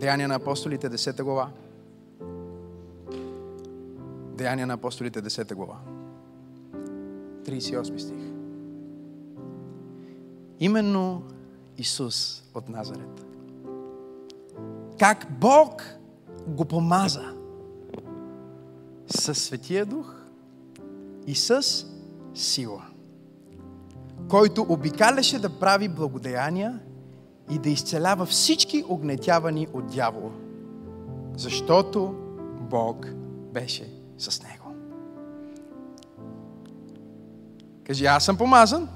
Деяния на апостолите, 10 глава. Деяния на апостолите, 10 глава. 38 стих. Именно Исус от Назарет. Как Бог го помаза със Светия Дух и с сила, който обикаляше да прави благодеяния и да изцелява всички огнетявани от дявола, защото Бог беше с него. Кажи, аз съм помазан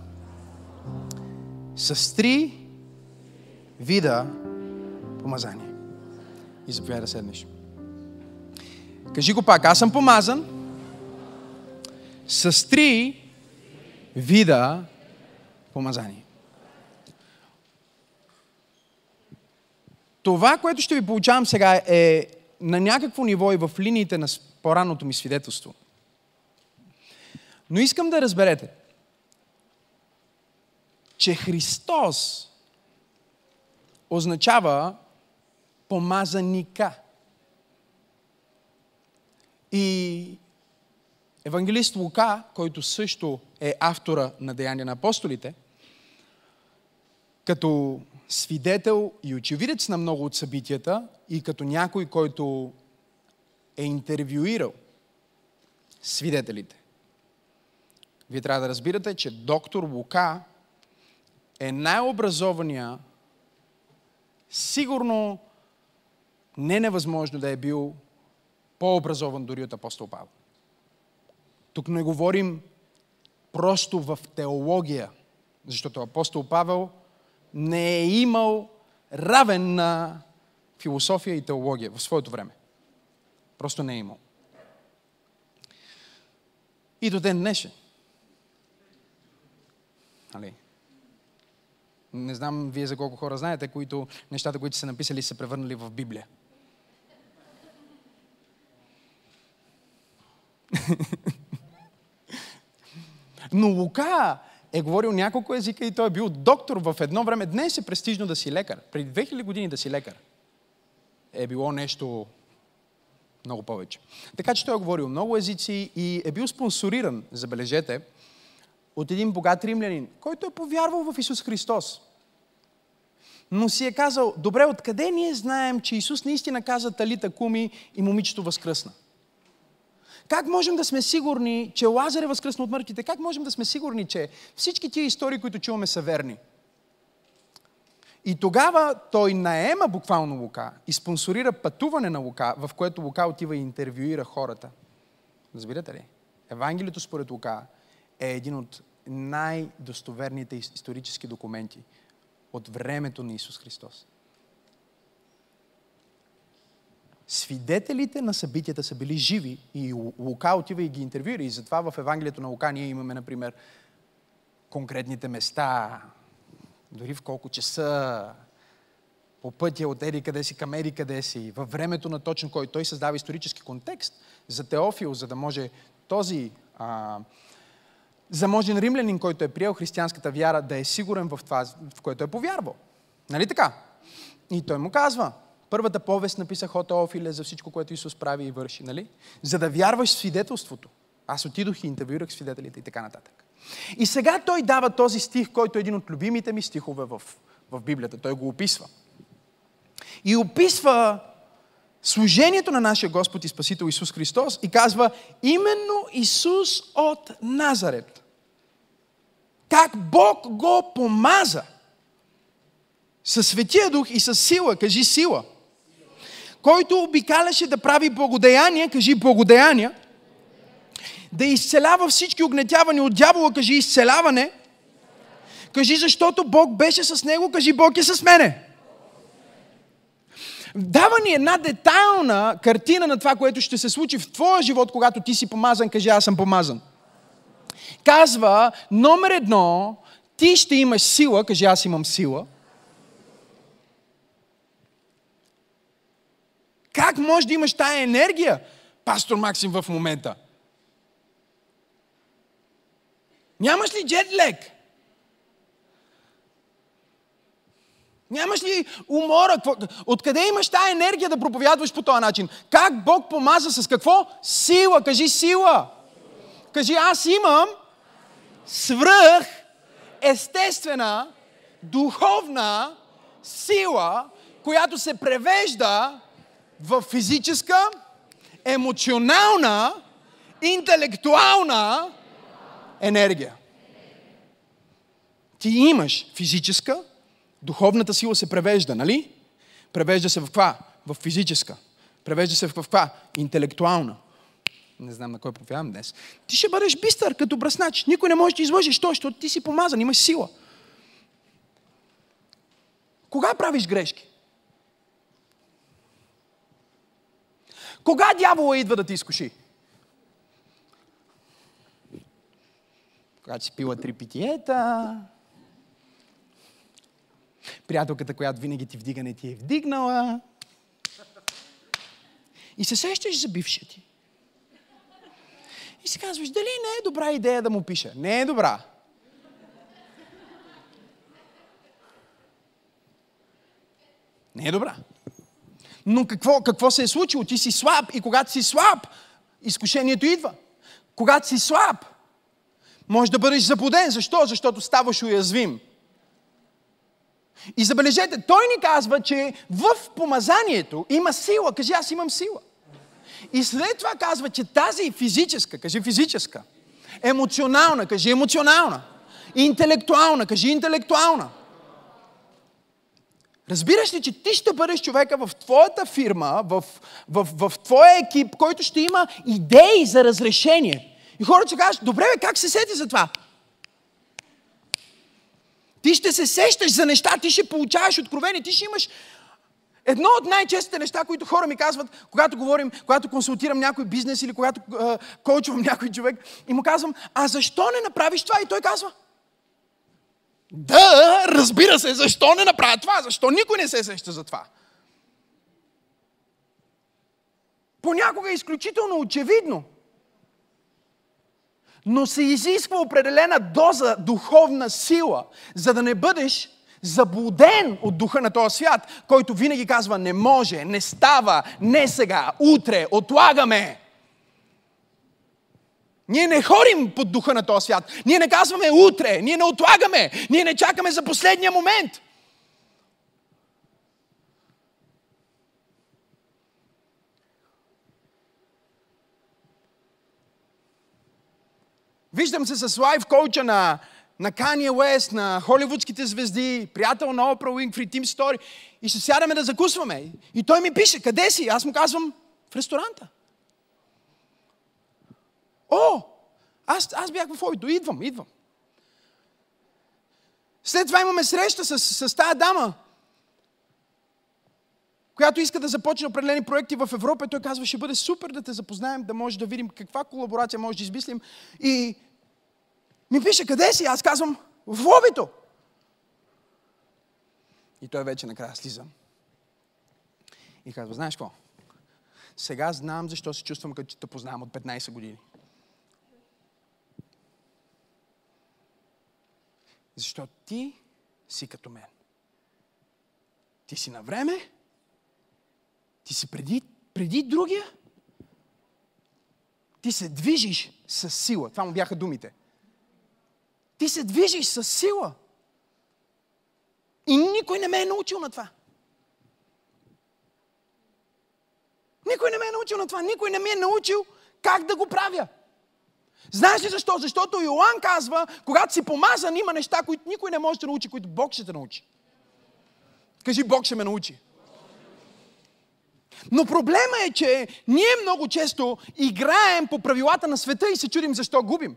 с три вида помазание. И заповядай да седнеш. Кажи го пак, аз съм помазан с три вида помазание. Това, което ще ви получавам сега е на някакво ниво и в линиите на по-ранното ми свидетелство. Но искам да разберете, че Христос означава помазаника. И евангелист Лука, който също е автора на Деяния на апостолите, като свидетел и очевидец на много от събитията и като някой, който е интервюирал свидетелите. Вие трябва да разбирате, че доктор Лука е най-образования, сигурно не невъзможно да е бил по-образован дори от апостол Павел. Тук не говорим просто в теология, защото апостол Павел не е имал равен на философия и теология в своето време. Просто не е имал. И до ден днешен. Нали? Не знам вие за колко хора знаете, които нещата, които са написали, са превърнали в Библия. Но Лука е говорил няколко езика и той е бил доктор в едно време. Днес е престижно да си лекар. Преди 2000 години да си лекар е било нещо много повече. Така че той е говорил много езици и е бил спонсориран, забележете, от един богат римлянин, който е повярвал в Исус Христос. Но си е казал, добре, откъде ние знаем, че Исус наистина каза Талита Куми и момичето възкръсна? Как можем да сме сигурни, че Лазар е възкръсна от мъртвите? Как можем да сме сигурни, че всички тия истории, които чуваме, са верни? И тогава той наема буквално Лука и спонсорира пътуване на Лука, в което Лука отива и интервюира хората. Разбирате ли? Евангелието според Лука е един от най-достоверните исторически документи от времето на Исус Христос. Свидетелите на събитията са били живи и Лука отива и ги интервюира. И затова в Евангелието на Лука ние имаме, например, конкретните места, дори в колко часа, по пътя от Ери къде си към Ери къде си, във времето на точно кой. Той създава исторически контекст за Теофил, за да може този а, заможен римлянин, който е приел християнската вяра, да е сигурен в това, в което е повярвал. Нали така? И той му казва, първата повест написах от Теофиле за всичко, което Исус прави и върши, нали? За да вярваш в свидетелството. Аз отидох и интервюирах свидетелите и така нататък. И сега той дава този стих, който е един от любимите ми стихове в, в Библията. Той го описва. И описва служението на нашия Господ и Спасител Исус Христос и казва именно Исус от Назарет. Как Бог го помаза със Светия Дух и с сила, кажи сила, който обикаляше да прави благодеяния, кажи благодеяния, да изцелява всички огнетявани от дявола, кажи изцеляване. Кажи, защото Бог беше с него, кажи Бог е с мене. Дава ни една детайлна картина на това, което ще се случи в твоя живот, когато ти си помазан, кажи аз съм помазан. Казва, номер едно, ти ще имаш сила, кажи аз имам сила. Как можеш да имаш тая енергия, пастор Максим, в момента? Нямаш ли джетлек? Нямаш ли умора? Откъде имаш тая енергия да проповядваш по този начин? Как Бог помаза с какво? Сила. Кажи сила. Кажи аз имам свръх естествена духовна сила, която се превежда в физическа, емоционална, интелектуална енергия. Ти имаш физическа, духовната сила се превежда, нали? Превежда се в каква? В физическа. Превежда се в каква? Интелектуална. Не знам на кой повярвам днес. Ти ще бъдеш бистър като бръснач. Никой не може да излъжеш то, защото ти си помазан, имаш сила. Кога правиш грешки? Кога дявола идва да ти изкуши? Когато си пила три питиета, приятелката, която винаги ти вдига, не ти е вдигнала. И се сещаш за бившия ти. И си казваш, дали не е добра идея да му пиша? Не е добра. Не е добра. Но какво, какво се е случило? Ти си слаб и когато си слаб, изкушението идва. Когато си слаб, може да бъдеш заблуден. Защо? Защото ставаш уязвим. И забележете, той ни казва, че в помазанието има сила. Кажи, аз имам сила. И след това казва, че тази физическа, кажи физическа, емоционална, кажи емоционална, интелектуална, кажи интелектуална. Разбираш ли, че ти ще бъдеш човека в твоята фирма, в, в, в, твоя екип, който ще има идеи за разрешение. И хората ще кажат, добре, бе, как се сети за това? Ти ще се сещаш за неща, ти ще получаваш откровение, ти ще имаш Едно от най-честите неща, които хора ми казват, когато говорим, когато консултирам някой бизнес или когато е, коучвам някой човек и му казвам, а защо не направиш това? И той казва, да, разбира се, защо не направя това? Защо никой не се сеща за това? Понякога е изключително очевидно. Но се изисква определена доза духовна сила, за да не бъдеш заблуден от духа на този свят, който винаги казва не може, не става, не сега, утре, отлагаме. Ние не ходим под духа на този свят. Ние не казваме утре, ние не отлагаме, ние не чакаме за последния момент. Виждам се с лайф коуча на, на Kanye West, на холивудските звезди, приятел на Опра Уинфри, Тим Стори. И ще сядаме да закусваме. И той ми пише, къде си? Аз му казвам, в ресторанта. О, аз, аз бях в Ойдо, идвам, идвам. След това имаме среща с, с тази дама, която иска да започне определени проекти в Европа. И той казва, ще бъде супер да те запознаем, да може да видим каква колаборация може да измислим. И ми пише, къде си? Аз казвам, в лобито. И той вече накрая слиза. И казва, знаеш какво? Сега знам защо се чувствам, като те познавам от 15 години. Защото ти си като мен. Ти си на време, ти си преди, преди другия, ти се движиш с сила. Това му бяха думите. Ти се движиш с сила. И никой не ме е научил на това. Никой не ме е научил на това. Никой не ми е научил как да го правя. Знаеш ли защо? Защото Йоан казва, когато си помазан, има неща, които никой не може да научи, които Бог ще те научи. Кажи, Бог ще ме научи. Но проблема е, че ние много често играем по правилата на света и се чудим защо губим.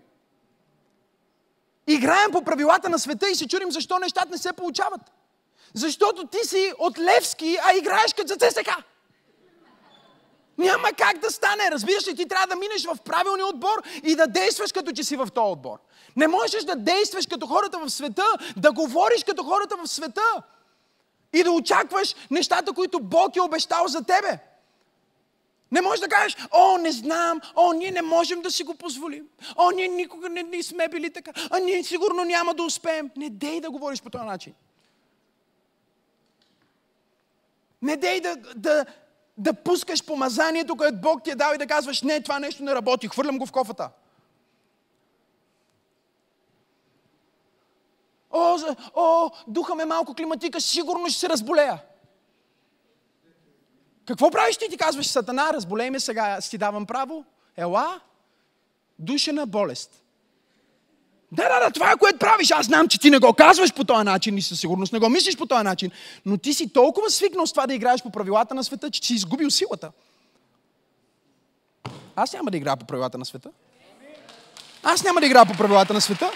Играем по правилата на света и се чудим защо нещата не се получават. Защото ти си от Левски, а играеш като за ЦСКА. Няма как да стане. Разбираш ли, ти трябва да минеш в правилния отбор и да действаш като че си в този отбор. Не можеш да действаш като хората в света, да говориш като хората в света и да очакваш нещата, които Бог е обещал за тебе. Не можеш да кажеш, о, не знам, о, ние не можем да си го позволим. О, ние никога не, не сме били така. А ние сигурно няма да успеем. Не дей да говориш по този начин. Не дей да, да, да пускаш помазанието, което Бог ти е дал и да казваш, не, това нещо не работи, хвърлям го в кофата. О, о, духа ме малко климатика, сигурно ще се разболея. Какво правиш ти? Ти казваш, Сатана, разболей ме сега, си давам право. Ела, душена болест. Да, да, да, това е което правиш. Аз знам, че ти не го казваш по този начин и със сигурност не го мислиш по този начин, но ти си толкова свикнал с това да играеш по правилата на света, че си изгубил силата. Аз няма да играя по правилата на света. Аз няма да играя по правилата на света.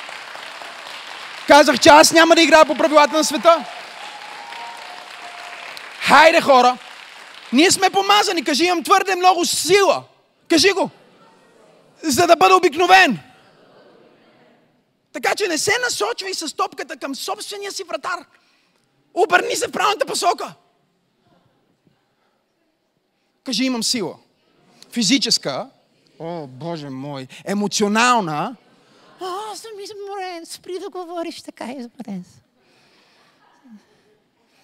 Казах, че аз няма да играя по правилата на света. Хайде, хора! Ние сме помазани. Кажи, имам твърде много сила. Кажи го. За да бъда обикновен. Така че не се насочвай с топката към собствения си вратар. Обърни се в правилната посока. Кажи, имам сила. Физическа. О, Боже мой. Емоционална. О, съм изморен. Спри да говориш така, изморен.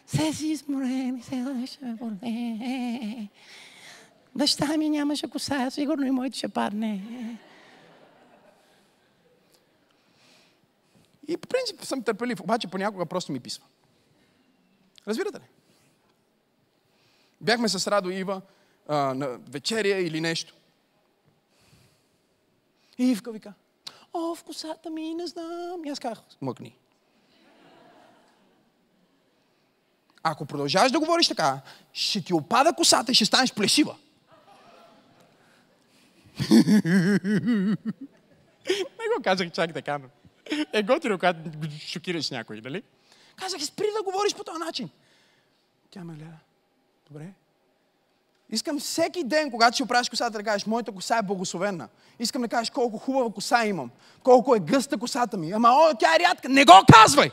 Се си изморен сега ще боле. Баща ми нямаше коса, сигурно и моите ще падне. И по принцип съм търпелив, обаче понякога просто ми писва. Разбирате ли? Бяхме с Радо Ива а, на вечеря или нещо. И Ивка вика, о, в косата ми, не знам. И аз казах, мъкни. Ако продължаваш да говориш така, ще ти опада косата и ще станеш плешива. не го казах чак така, но е готино, когато шокираш някой, дали? Казах, спри да говориш по този начин. Тя ме гледа. Добре. Искам всеки ден, когато си оправиш косата, да кажеш, моята коса е благословена. Искам да кажеш колко хубава коса имам, колко е гъста косата ми. Ама, о, тя е рядка. Не го казвай!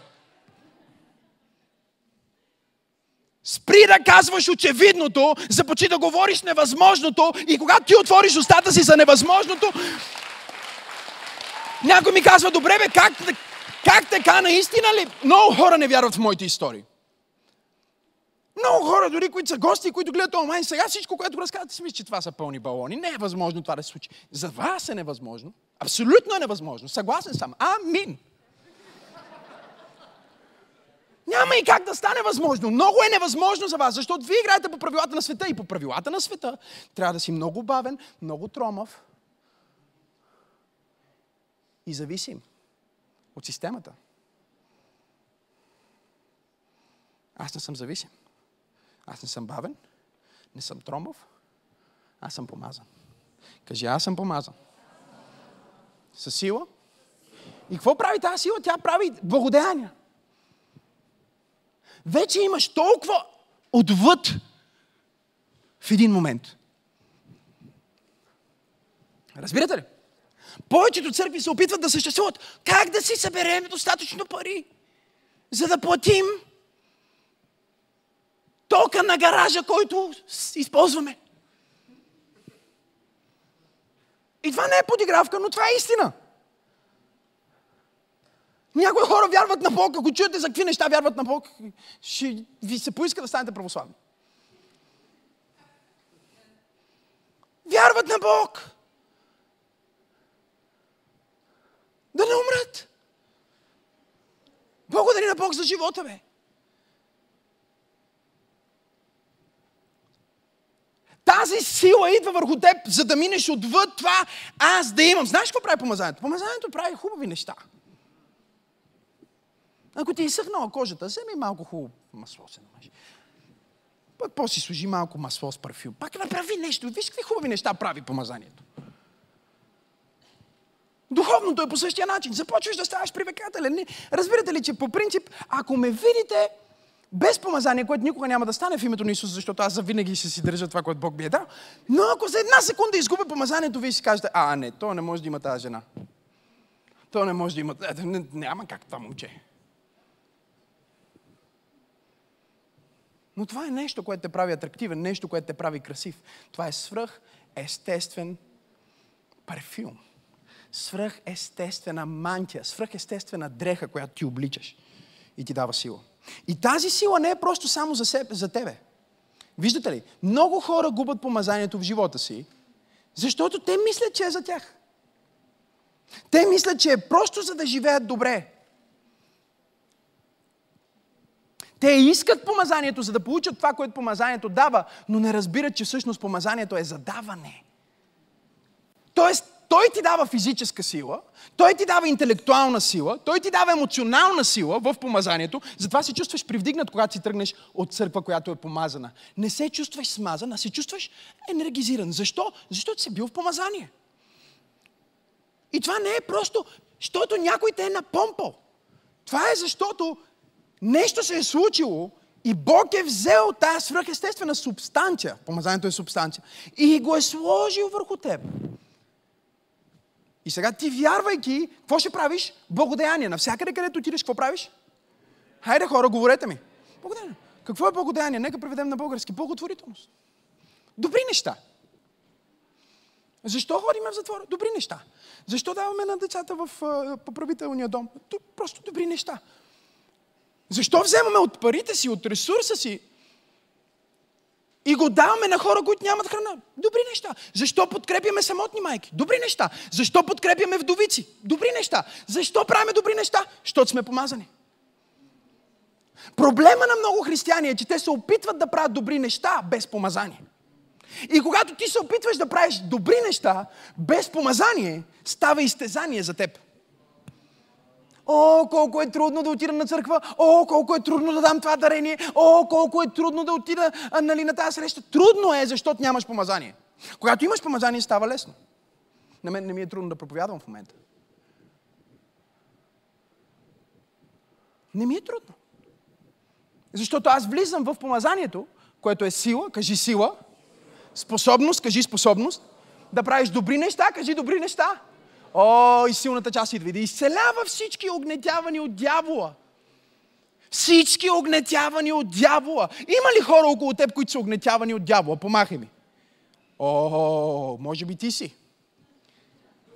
Спри да казваш очевидното, започни да говориш невъзможното и когато ти отвориш устата си за невъзможното, някой ми казва, добре бе, как, как така наистина ли? Много хора не вярват в моите истории. Много хора, дори които са гости, които гледат онлайн, сега всичко, което разказвате, си мисля, че това са пълни балони. Не е възможно това да се случи. За вас е невъзможно. Абсолютно е невъзможно. Съгласен съм. Амин. Няма и как да стане възможно. Много е невъзможно за вас, защото вие играете по правилата на света и по правилата на света трябва да си много бавен, много тромав и зависим от системата. Аз не съм зависим. Аз не съм бавен, не съм тромав, аз съм помазан. Кажи, аз съм помазан. Със сила. И какво прави тази сила? Тя прави благодеяния вече имаш толкова отвъд в един момент. Разбирате ли? Повечето църкви се опитват да съществуват. Как да си съберем достатъчно пари, за да платим тока на гаража, който използваме? И това не е подигравка, но това е истина. Някои хора вярват на Бог, ако чуете за какви неща вярват на Бог, ще ви се поиска да станете православни. Вярват на Бог. Да не умрат. Благодари на Бог за живота, бе. Тази сила идва върху теб, за да минеш отвъд това аз да имам. Знаеш какво прави помазанието? Помазанието прави хубави неща. Ако ти е изсъхнала кожата, вземи малко хубаво масло се намажи. Пък после служи малко масло с парфюм. Пак направи нещо. Виж какви хубави неща прави помазанието. Духовното е по същия начин. Започваш да ставаш привлекателен. Разбирате ли, че по принцип, ако ме видите без помазание, което никога няма да стане в името на Исус, защото аз завинаги ще си държа това, което Бог ми е дал, но ако за една секунда изгубя помазанието, вие си кажете, а не, то не може да има тази жена. То не може да има... Няма как това момче. Но това е нещо, което те прави атрактивен, нещо, което те прави красив. Това е свръх естествен парфюм. Свръх естествена мантия, свръх естествена дреха, която ти обличаш и ти дава сила. И тази сила не е просто само за, себе, за тебе. Виждате ли? Много хора губят помазанието в живота си, защото те мислят, че е за тях. Те мислят, че е просто за да живеят добре. Те искат помазанието, за да получат това, което помазанието дава, но не разбират, че всъщност помазанието е за даване. Тоест, той ти дава физическа сила, той ти дава интелектуална сила, той ти дава емоционална сила в помазанието, затова се чувстваш привдигнат, когато си тръгнеш от църква, която е помазана. Не се чувстваш смазан, а се чувстваш енергизиран. Защо? Защото си бил в помазание. И това не е просто, защото някой те е напомпал. Това е защото нещо се е случило и Бог е взел тази свръхестествена субстанция, помазанието е субстанция, и го е сложил върху теб. И сега ти вярвайки, какво ще правиш? Благодеяние. Навсякъде, където отидеш, какво правиш? Хайде хора, говорете ми. Благодеяние. Какво е благодеяние? Нека преведем на български. Благотворителност. Добри неща. Защо ходим в затвора? Добри неща. Защо даваме на децата в поправителния дом? Просто добри неща. Защо вземаме от парите си, от ресурса си и го даваме на хора, които нямат храна? Добри неща. Защо подкрепяме самотни майки? Добри неща. Защо подкрепяме вдовици? Добри неща. Защо правиме добри неща? Защото сме помазани. Проблема на много християни е, че те се опитват да правят добри неща без помазание. И когато ти се опитваш да правиш добри неща без помазание, става изтезание за теб. О, колко е трудно да отида на църква. О, колко е трудно да дам това дарение. О, колко е трудно да отида нали, на тази среща. Трудно е, защото нямаш помазание. Когато имаш помазание, става лесно. На мен не ми е трудно да проповядвам в момента. Не ми е трудно. Защото аз влизам в помазанието, което е сила, кажи сила, способност, кажи способност, да правиш добри неща, кажи добри неща. О, и силната част идва и да изцелява всички огнетявани от дявола. Всички огнетявани от дявола. Има ли хора около теб, които са огнетявани от дявола? Помахай ми. О, може би ти си.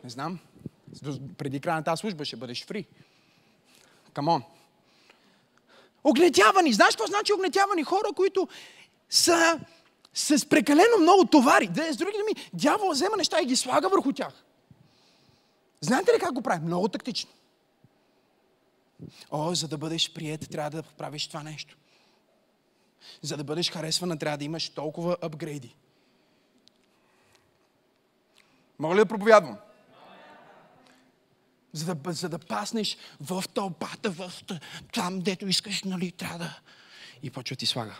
Не знам. Преди края на тази служба ще бъдеш фри. Камон. Огнетявани. Знаеш какво значи огнетявани? Хора, които са с прекалено много товари. С други думи, дявол взема неща и ги слага върху тях. Знаете ли как го прави? Много тактично. О, за да бъдеш прият, трябва да правиш това нещо. За да бъдеш харесвана, трябва да имаш толкова апгрейди. Мога ли да проповядвам? За да, за да паснеш в тълпата, в там, дето искаш, нали, трябва да... И почва ти слага.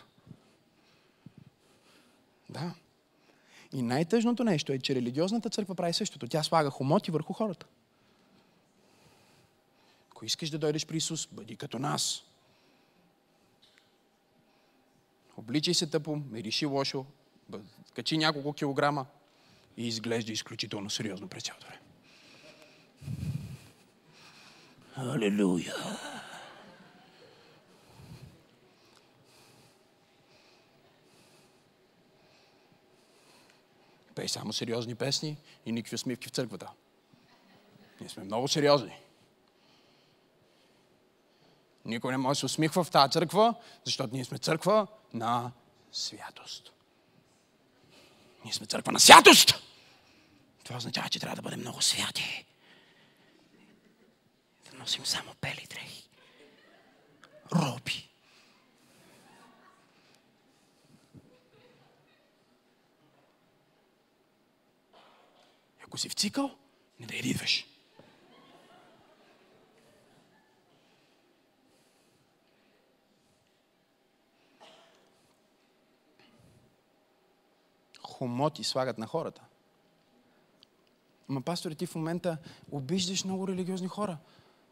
Да. И най-тъжното нещо е, че религиозната църква прави същото. Тя слага хомоти върху хората. Ако искаш да дойдеш при Исус, бъди като нас. Обличай се тъпо, мириши лошо, качи няколко килограма и изглежда изключително сериозно през цялото време. Алелуя! Пей само сериозни песни и никакви усмивки в църквата. Ние сме много сериозни. Никой не може да се усмихва в тази църква, защото ние сме църква на святост. Ние сме църква на святост! Това означава, че трябва да бъдем много святи. Да носим само бели дрехи. Роби. Си в цикъл, не да идваш. Хомоти слагат на хората. Ама, пастор, ти в момента обиждаш много религиозни хора.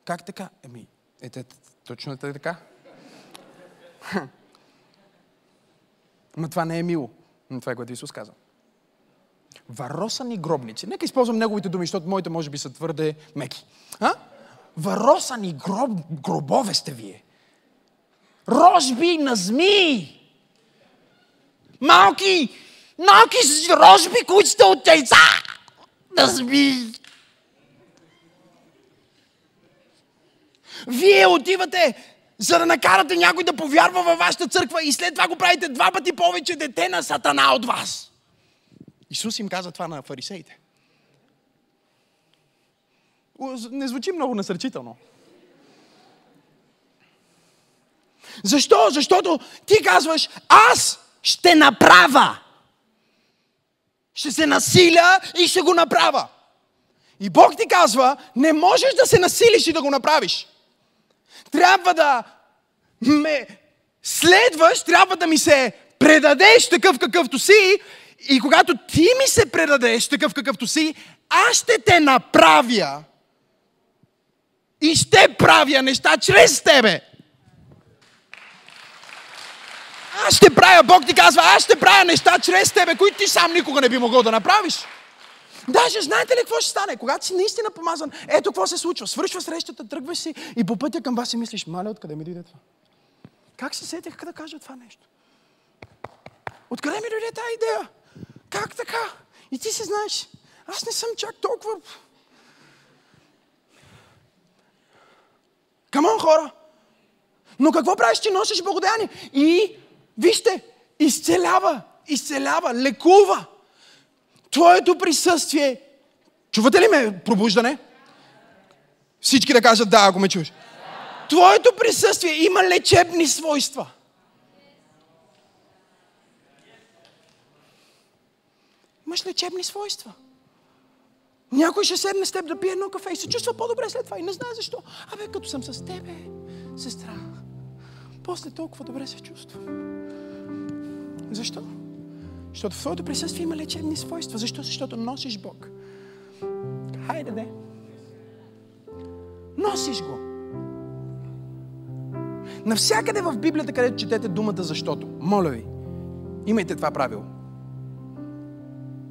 Как така? Еми, ете, точно е така. Ама това не е мило. Това е което Исус каза варосани гробници. Нека използвам неговите думи, защото моите може би са твърде меки. А? Варосани гроб, гробове сте вие. Рожби на змии. Малки, малки рожби, които сте от яйца на змии. Вие отивате за да накарате някой да повярва във вашата църква и след това го правите два пъти повече дете на сатана от вас. Исус им каза това на фарисеите. Не звучи много насърчително. Защо? Защото ти казваш, аз ще направя. Ще се насиля и ще го направя. И Бог ти казва, не можеш да се насилиш и да го направиш. Трябва да ме следваш, трябва да ми се предадеш такъв какъвто си и когато ти ми се предадеш такъв какъвто си, аз ще те направя и ще правя неща чрез тебе. Аз ще правя, Бог ти казва, аз ще правя неща чрез тебе, които ти сам никога не би могъл да направиш. Даже знаете ли какво ще стане? Когато си наистина помазан, ето какво се случва. Свършва срещата, тръгваш си и по пътя към вас си мислиш, маля, откъде ми дойде това? Как се сетих да кажа това нещо? Откъде ми дойде тази идея? Как така? И ти си знаеш, аз не съм чак толкова... Камон, хора! Но какво правиш, че носиш благодеяние? И, вижте, изцелява, изцелява, лекува. Твоето присъствие. Чувате ли ме пробуждане? Всички да кажат да, ако ме чуеш. Твоето присъствие има лечебни свойства. Имаш лечебни свойства. Някой ще седне с теб да пие едно кафе и се чувства по-добре след това и не знае защо. Абе, като съм с тебе, сестра, после толкова добре се чувствам. Защо? Защото в твоето присъствие има лечебни свойства. Защо? Защото носиш Бог. Хайде, де. Носиш го. Навсякъде в Библията, където четете думата защото, моля ви, имайте това правило.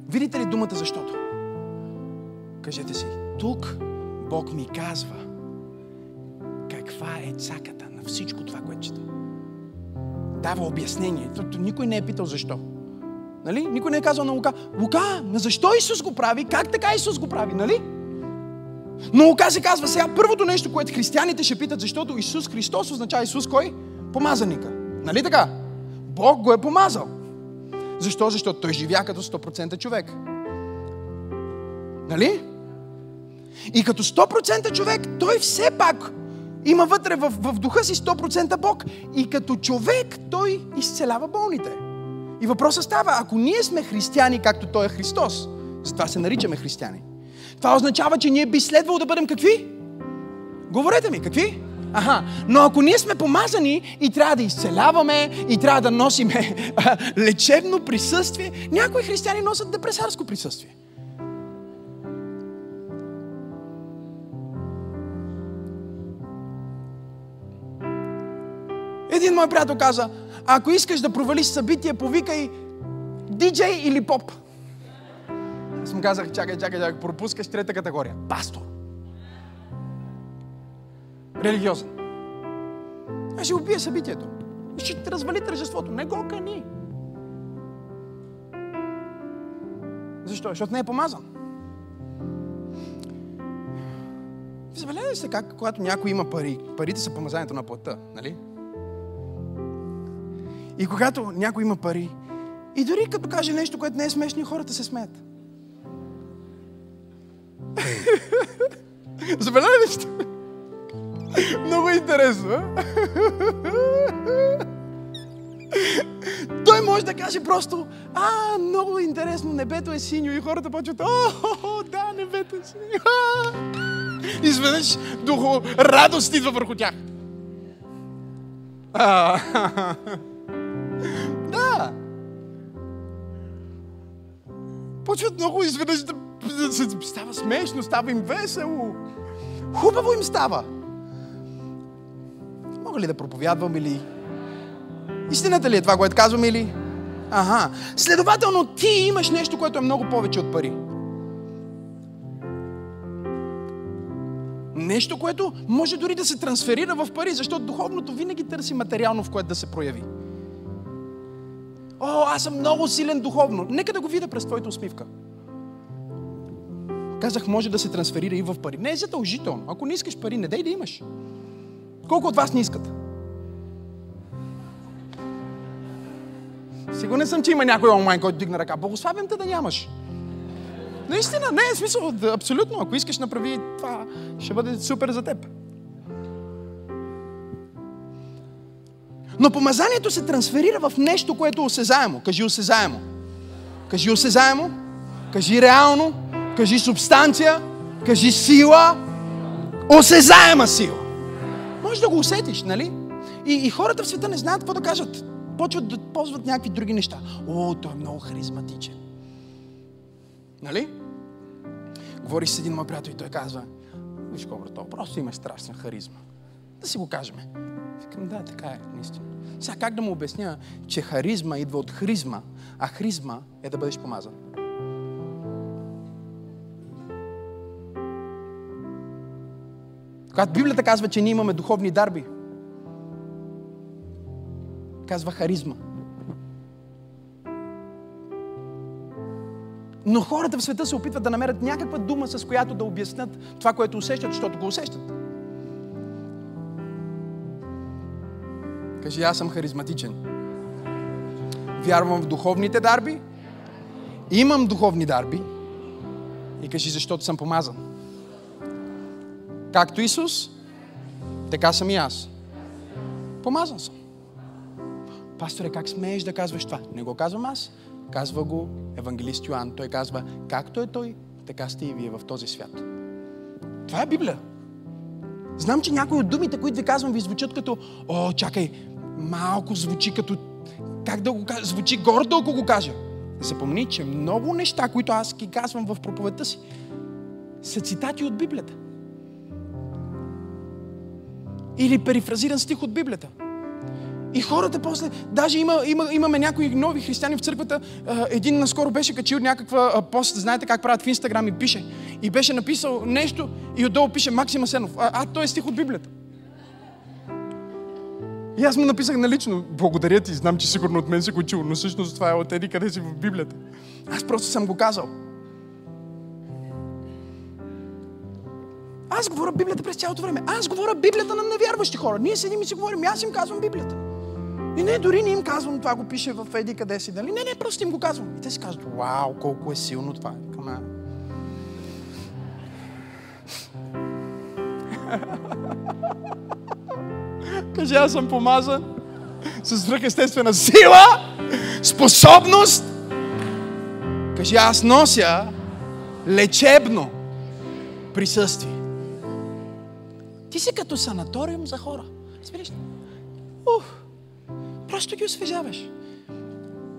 Видите ли думата защото? Кажете си, тук Бог ми казва каква е цаката на всичко това, което чета. Дава обяснение. Никой не е питал защо. Нали? Никой не е казал на Лука, Лука, на защо Исус го прави? Как така Исус го прави? Нали? Но Лука се казва сега първото нещо, което християните ще питат, защото Исус Христос означава Исус кой? Помазаника. Нали така? Бог го е помазал. Защо? Защото той живя като 100% човек. Нали? И като 100% човек, той все пак има вътре в, в духа си 100% Бог. И като човек, той изцелява болните. И въпросът става, ако ние сме християни, както Той е Христос, затова се наричаме християни, това означава, че ние би следвало да бъдем какви? Говорете ми, какви? Аха, но ако ние сме помазани и трябва да изцеляваме, и трябва да носиме лечебно присъствие, някои християни носят депресарско присъствие. Един мой приятел каза, ако искаш да провалиш събитие, повикай диджей или поп. Аз му казах, чакай, чакай, чакай, пропускаш трета категория. Пастор. Религиозен. Аз ще убия събитието. Ще те развали тържеството. Не го кани. Защо? Защото не е помазан. Забелязали ли се как, когато някой има пари, парите са помазанието на плътта, нали? И когато някой има пари, и дори като каже нещо, което не е смешно, хората се смеят. Забеляли ли сте? Много интересно, а? Той може да каже просто, а, много интересно, небето е синьо и хората почват, о, да, небето е синьо. Изведнъж духо радост идва върху тях. Да. Почват много изведнъж да, става смешно, става им весело. Хубаво им става. Мога ли да проповядвам или... Истината ли е това, което казвам или... Ага. Следователно, ти имаш нещо, което е много повече от пари. Нещо, което може дори да се трансферира в пари, защото духовното винаги търси материално, в което да се прояви. О, аз съм много силен духовно. Нека да го видя през твоята усмивка. Казах, може да се трансферира и в пари. Не е задължително. Ако не искаш пари, не дай да имаш. Колко от вас не искат? Сигурен съм, че има някой онлайн, който дигна ръка. Благославям те да нямаш. Наистина, не, е смисъл, абсолютно. Ако искаш, направи това, ще бъде супер за теб. Но помазанието се трансферира в нещо, което е осезаемо. Кажи осезаемо. Кажи осезаемо. Кажи реално. Кажи субстанция. Кажи сила. Осезаема сила. Може да го усетиш, нали? И, и хората в света не знаят какво да кажат. Почват да ползват някакви други неща. О, той е много харизматичен. Нали? Говориш с един мой приятел и той казва, виж колко брато, просто имаш страшна харизма. Да си го кажем. Викам, да, така е, наистина. Сега как да му обясня, че харизма идва от хризма, а хризма е да бъдеш помазан? Когато Библията казва, че ние имаме духовни дарби, казва харизма. Но хората в света се опитват да намерят някаква дума, с която да обяснят това, което усещат, защото го усещат. Кажи, аз съм харизматичен. Вярвам в духовните дарби. Имам духовни дарби. И кажи, защото съм помазан. Както Исус, така съм и аз. Помазан съм. Пасторе, как смееш да казваш това? Не го казвам аз. Казва го евангелист Йоанн. Той казва, както е той, така сте и вие в този свят. Това е Библия. Знам, че някои от думите, които ви казвам, ви звучат като, о, чакай, малко звучи като, как да го кажа, звучи гордо, ако го кажа. Запомни, че много неща, които аз ги казвам в проповедта си, са цитати от Библията. Или перифразиран стих от Библията. И хората после, даже има, има, имаме някои нови християни в църквата. Един наскоро беше качил някаква пост, знаете как правят в Инстаграм и пише. И беше написал нещо и отдолу пише Максим Сенов. А, а той е стих от Библията. И аз му написах налично, благодаря ти, знам, че сигурно от мен си го чул, но всъщност това е от еди къде си в Библията. Аз просто съм го казал. Аз говоря Библията през цялото време. Аз говоря Библията на невярващи хора. Ние седим и си говорим, аз им казвам Библията. И не, дори не им казвам, това го пише в Еди къде си, нали? Не, не, просто им го казвам. И те си казват, вау, колко е силно това. Кама. Кажи, аз съм помазан с свръхестествена сила, способност. Кажи, аз нося лечебно присъствие. Ти си като санаториум за хора. Разбираш? Ух, просто ги освежаваш.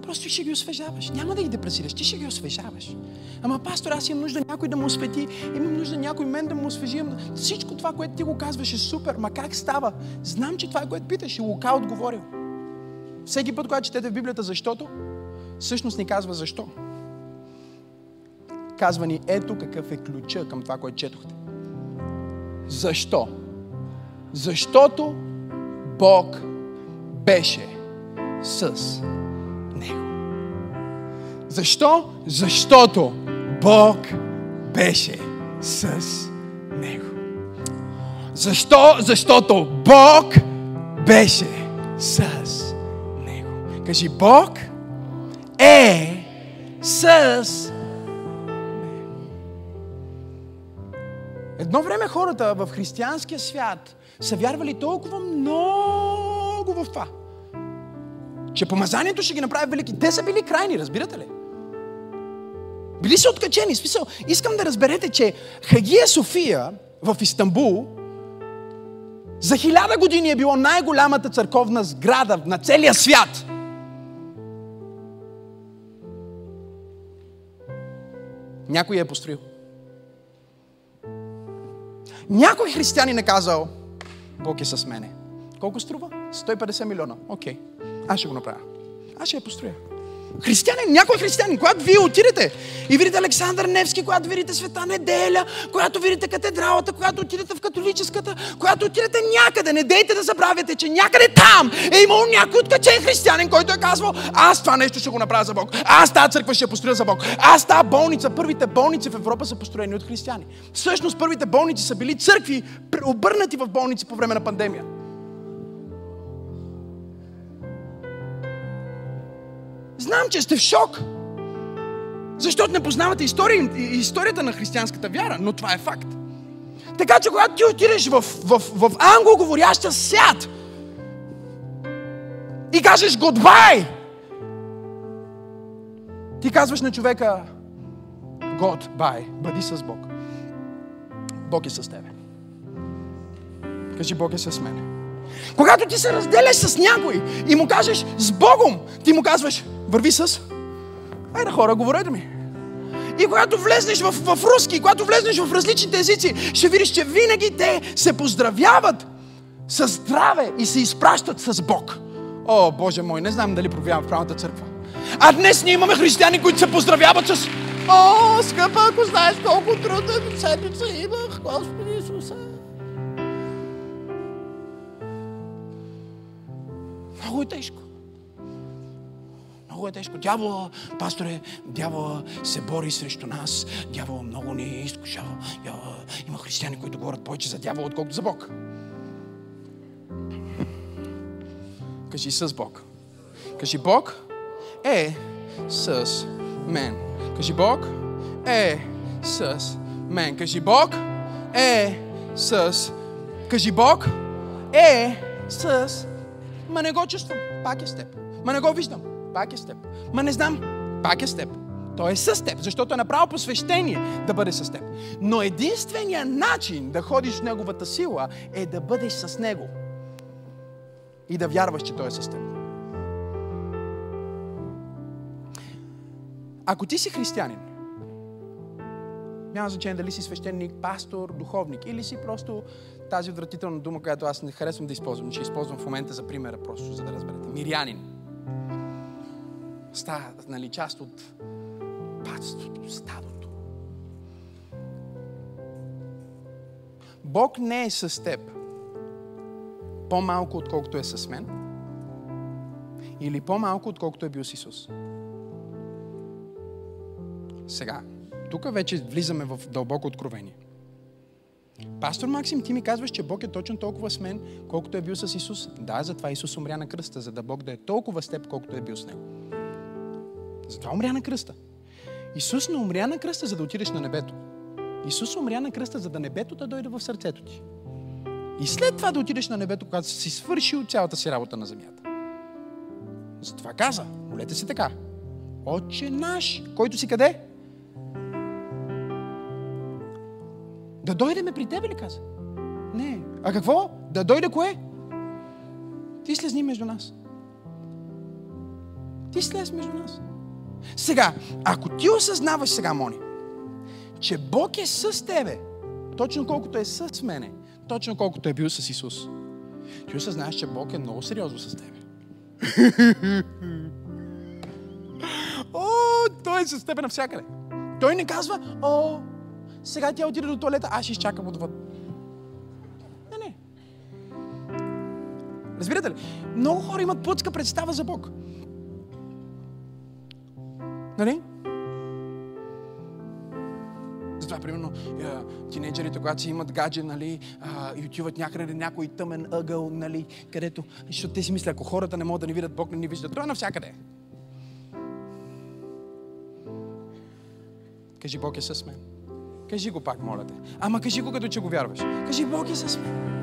Просто ще ги освежаваш. Няма да ги депресираш, ти ще ги освежаваш. Ама, пастор, аз имам нужда някой да му освети, имам нужда някой мен да му освежи. Всичко това, което ти го казваш е супер. Ма как става? Знам, че това е което питаш и Лука отговорил. Всеки път, когато четете в Библията защото, всъщност ни казва защо. Казва ни, ето какъв е ключа към това, което четохте. Защо? Защото Бог беше с него. Защо? Защото Бог беше с него. Защо? Защото Бог беше с него. Кажи, Бог е с Едно време хората в християнския свят са вярвали толкова много в това, че помазанието ще ги направи велики. Те са били крайни, разбирате ли? Били са откачени. Смисъл, искам да разберете, че Хагия София в Истанбул за хиляда години е било най-голямата църковна сграда на целия свят. Някой я е построил. Някой християнин е казал, Бог е с мене. Колко струва? 150 милиона. Окей. Okay. Аз ще го направя. Аз ще я построя. Християнин, някой християнин, когато вие отидете и видите Александър Невски, когато видите Света Неделя, когато видите катедралата, когато отидете в католическата, когато отидете някъде, не дейте да забравяте, че някъде там е имал някой откачен християнин, който е казвал, аз това нещо ще го направя за Бог, аз тази църква ще построя за Бог, аз тази болница, първите болници в Европа са построени от християни. Всъщност първите болници са били църкви, обърнати в болници по време на пандемия. Знам, че сте в шок. Защото не познавате история, историята на християнската вяра, но това е факт. Така че когато ти отидеш в, в, в англоговорящия свят и кажеш goodbye, ти казваш на човека God, bye, бъди с Бог. Бог е с тебе. Кажи, Бог е с мен. Когато ти се разделяш с някой и му кажеш с Богом, ти му казваш, върви с... Айде хора, говорете ми. И когато влезнеш в, в руски, когато влезнеш в различните езици, ще видиш, че винаги те се поздравяват с здраве и се изпращат с Бог. О, Боже мой, не знам дали проявявам в правната църква. А днес ние имаме християни, които се поздравяват с О, скъпа, ако знаеш колко трудна седмица имах, Господи Исуса. Много е тежко. Много е тежко. Дявола, пасторе, дявола се бори срещу нас. Дявола много ни изкушава. Дявола... Има християни, които говорят повече за дявола, отколкото за Бог. Кажи с Бог. Кажи Бог е с мен. Кажи Бог е с мен. Кажи Бог е с... Кажи Бог е с... Ма не го чувствам. Пак е с теб. Ма не го виждам. Пак е с теб. Ма не знам. Пак е с теб. Той е с теб, защото е направил посвещение да бъде с теб. Но единственият начин да ходиш в Неговата сила е да бъдеш с Него. И да вярваш, че Той е с теб. Ако ти си християнин, няма значение дали си свещеник, пастор, духовник или си просто тази отвратителна дума, която аз не харесвам да използвам, ще използвам в момента за примера, просто за да разберете. Мирянин. Ста, нали, част от патството, стадото. Бог не е с теб по-малко, отколкото е с мен, или по-малко, отколкото е бил с Исус. Сега, тук вече влизаме в дълбоко откровение. Пастор Максим, ти ми казваш, че Бог е точно толкова с мен, колкото е бил с Исус. Да, затова Исус умря на кръста, за да Бог да е толкова с теб, колкото е бил с него. Затова умря на кръста. Исус не умря на кръста, за да отидеш на небето. Исус умря на кръста, за да небето да дойде в сърцето ти. И след това да отидеш на небето, когато си свършил цялата си работа на земята. Затова каза, молете се така. Отче наш, който си къде? Да дойдеме при тебе ли каза? Не. А какво? Да дойде кое? Ти слезни между нас. Ти слез между нас. Сега, ако ти осъзнаваш сега, Мони, че Бог е с тебе, точно колкото е с мене, точно колкото е бил с Исус, ти осъзнаваш, че Бог е много сериозно с тебе. О, Той е с тебе навсякъде. Той не казва, о, сега тя отиде до туалета, аз ще изчакам отвън. Не, не. Разбирате ли? Много хора имат плътска представа за Бог. Нали? Затова, примерно, тинейджерите, когато си имат гадже, нали, и отиват някъде някой тъмен ъгъл, нали, където, защото те си мислят, ако хората не могат да ни видят, Бог не ни вижда. Той е навсякъде. Кажи, Бог е с мен. Кажи го пак, моля те. Ама кажи го, като че го вярваш. Кажи, Бог е с мен.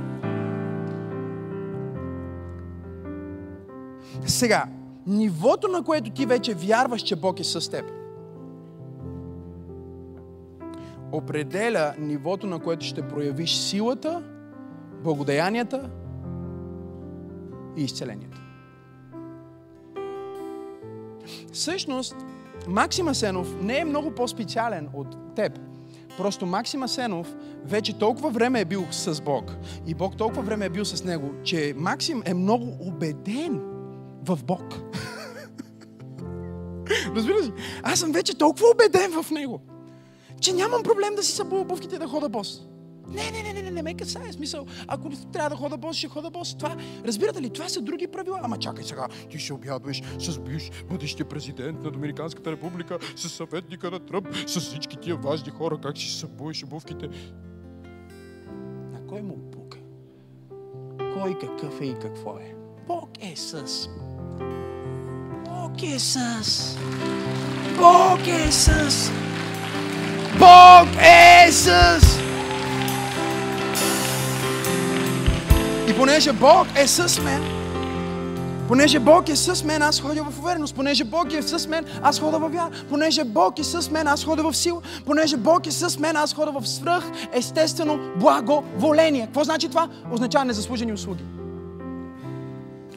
Сега, нивото, на което ти вече вярваш, че Бог е с теб, определя нивото, на което ще проявиш силата, благодеянията и изцелението. Всъщност, Максима Сенов не е много по-специален от теб. Просто Максим Асенов вече толкова време е бил с Бог и Бог толкова време е бил с него, че Максим е много убеден в Бог. Разбира се, аз съм вече толкова убеден в него, че нямам проблем да си събува обувките да хода бос. Не, не, не, не, не, не ме касае. Смисъл, ако трябва да хода бос, ще хода бос. Това, разбирате ли, това са други правила. Ама чакай сега, ти ще обядваш с бивш бъдещия президент на Доминиканската република, с съветника на Тръмп, с всички тия важни хора, как ще събуеш обувките. На кой му пука? Кой какъв е и какво е? Бог е с. Бог е с... Бог е с... Бог е с... И понеже Бог е с мен, понеже Бог е с мен, аз ходя в увереност. Понеже Бог е с мен, аз хода в вяра. Понеже Бог е с мен, аз хода в сила. Понеже Бог е с мен, аз хода в свръх, естествено, благоволение. Какво значи това? Означава незаслужени услуги.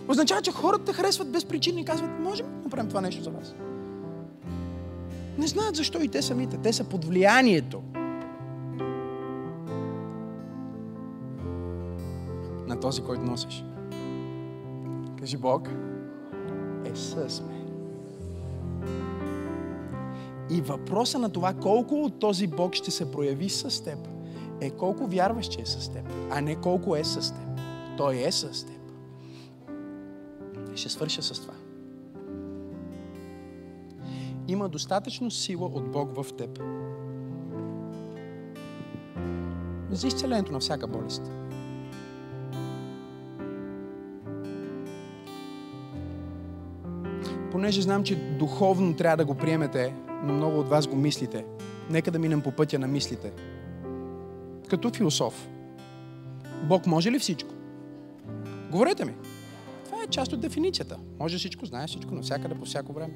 Означава, че хората те харесват без причини и казват, можем да направим това нещо за вас. Не знаят защо и те самите. Те са под влиянието на този, който носиш. Кажи Бог е с мен. И въпроса на това колко от този Бог ще се прояви с теб е колко вярваш, че е с теб, а не колко е с теб. Той е с теб. Ще свърша с това. Има достатъчно сила от Бог в теб за изцелението на всяка болест. понеже знам, че духовно трябва да го приемете, но много от вас го мислите. Нека да минем по пътя на мислите. Като философ. Бог може ли всичко? Говорете ми. Е част от дефиницията. Може всичко, знае всичко, навсякъде, по всяко време.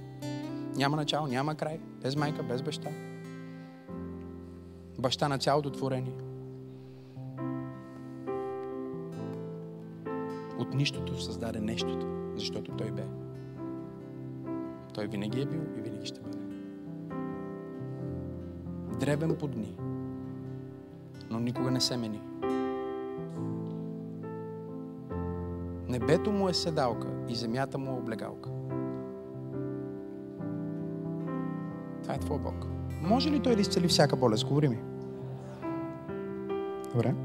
Няма начало, няма край. Без майка, без баща. Баща на цялото творение. От нищото създаде нещото, защото Той бе. Той винаги е бил и винаги ще бъде. Дребен по дни, но никога не се мени. Небето му е седалка и земята му е облегалка. Това е Твой Бог. Може ли Той да изцели всяка болест? Говори ми. Добре.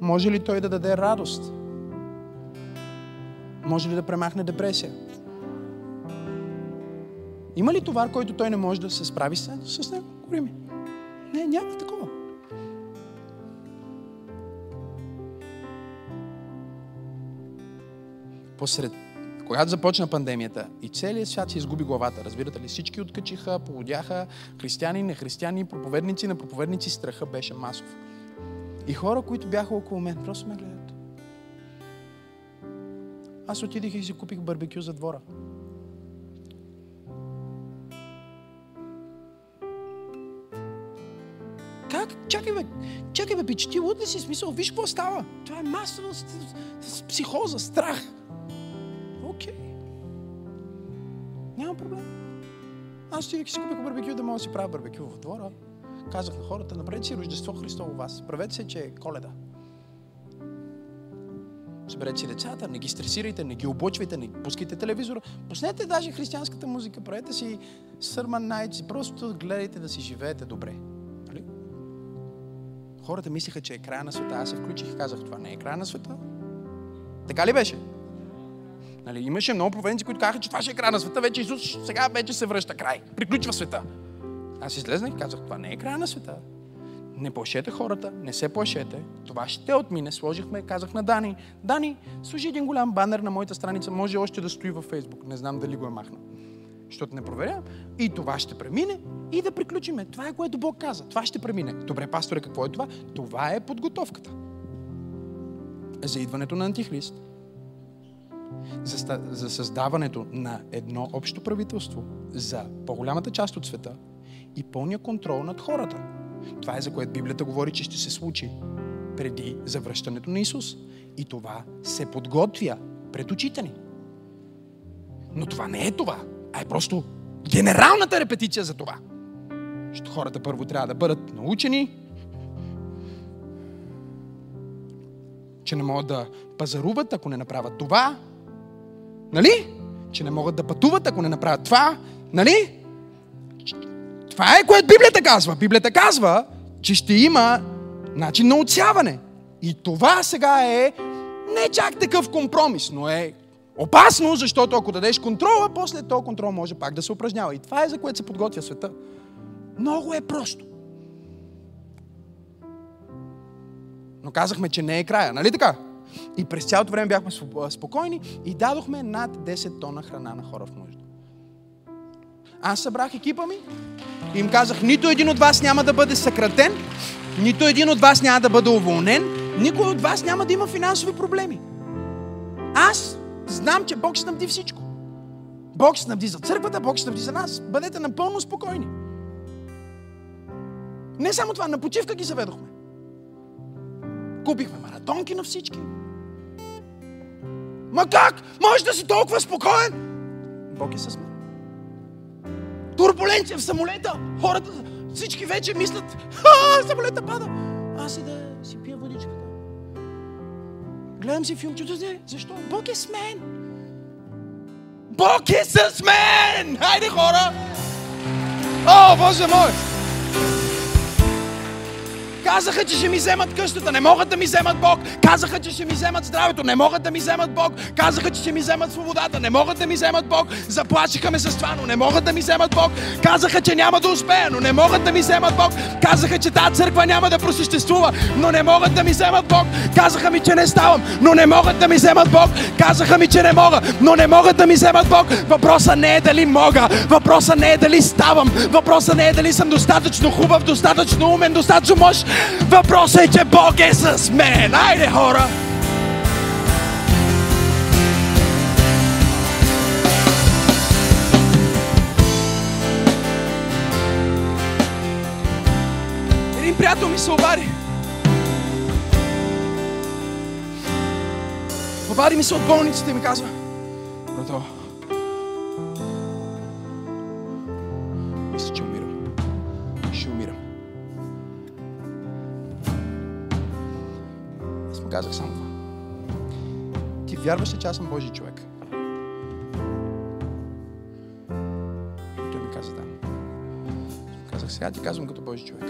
Може ли Той да даде радост? Може ли да премахне депресия? Има ли товар, който той не може да се справи с, с него? Говори ми. Не, няма такова. Посред когато започна пандемията и целият свят си изгуби главата, разбирате ли, всички откачиха, поводяха, християни, нехристияни, проповедници, на проповедници, страха беше масов. И хора, които бяха около мен, просто ме гледат. Аз отидих и си купих барбекю за двора. Как? Чакай бе, чакай бе, пич, ти луд ли си смисъл? Виж какво става. Това е масова психоза, страх. Окей. Няма проблем. Аз и си купих барбекю, да мога да си правя барбекю в двора. Казах на хората, направете си Рождество Христово вас. Правете се, че е коледа. Съберете си децата, не ги стресирайте, не ги облъчвайте, не пускайте телевизора. Пуснете даже християнската музика, правете си Сърман Найтс, просто гледайте да си живеете добре. Хората мислиха, че е края на света. Аз се включих и казах, това не е края на света. Така ли беше? Нали, имаше много проповедници, които казаха, че това ще е края на света. Вече Исус сега вече се връща край. Приключва света. Аз излезнах и казах, това не е края на света. Не плашете хората, не се плашете. Това ще отмине. Сложихме, казах на Дани. Дани, служи един голям банер на моята страница. Може още да стои във Фейсбук. Не знам дали го е махнал защото не проверя. И това ще премине и да приключиме. Това е което Бог каза. Това ще премине. Добре, пасторе, какво е това? Това е подготовката. За идването на Антихрист. За, създаването на едно общо правителство за по-голямата част от света и пълния контрол над хората. Това е за което Библията говори, че ще се случи преди завръщането на Исус. И това се подготвя пред очите ни. Но това не е това а е просто генералната репетиция за това. Защото хората първо трябва да бъдат научени, че не могат да пазаруват, ако не направят това. Нали? Че не могат да пътуват, ако не направят това. Нали? Това е което Библията казва. Библията казва, че ще има начин на отсяване. И това сега е не чак такъв компромис, но е Опасно, защото ако дадеш контрола, после този контрол може пак да се упражнява. И това е за което се подготвя света. Много е просто. Но казахме, че не е края, нали така? И през цялото време бяхме спокойни и дадохме над 10 тона храна на хора в нужда. Аз събрах екипа ми и им казах, нито един от вас няма да бъде съкратен, нито един от вас няма да бъде уволнен, никой от вас няма да има финансови проблеми. Аз знам, че Бог снабди всичко. Бог снабди за църквата, Бог снабди за нас. Бъдете напълно спокойни. Не само това, на почивка ги заведохме. Купихме маратонки на всички. Ма как? Може да си толкова спокоен? Бог е с мен. Турбуленция в самолета. Хората, всички вече мислят, а, самолета пада. Аз и да си пия водичката. Гледам си филм, чудо се. Защо? Бог е с мен. Бог е с мен! Хайде, хора! О, Боже мой! Казаха, че ще ми вземат къщата, не могат да ми вземат Бог. Казаха, че ще ми вземат здравето, не могат да ми вземат Бог. Казаха, че ще ми вземат свободата, не могат да ми вземат Бог. Заплашиха ме с това, но не могат да ми вземат Бог. Казаха, че няма да успея, но не могат да ми вземат Бог. Казаха, че тази църква няма да просъществува, но не могат да ми вземат Бог. Казаха ми, че не ставам, но не могат да ми вземат Бог. Казаха ми, че не мога, но не могат да ми вземат Бог. Въпросът не е дали мога, въпросът не е дали ставам, въпросът не е дали съм достатъчно хубав, достатъчно умен, достатъчно мощ. Въпросът е, че Бог е с мен. Айде, хора! Един приятел ми се обади. Обади ми се от болницата и ми казва, брато, казах само това. Ти вярваш ли, че аз съм Божий човек? Той ми каза да. Казах, сега ти казвам като Божий човек.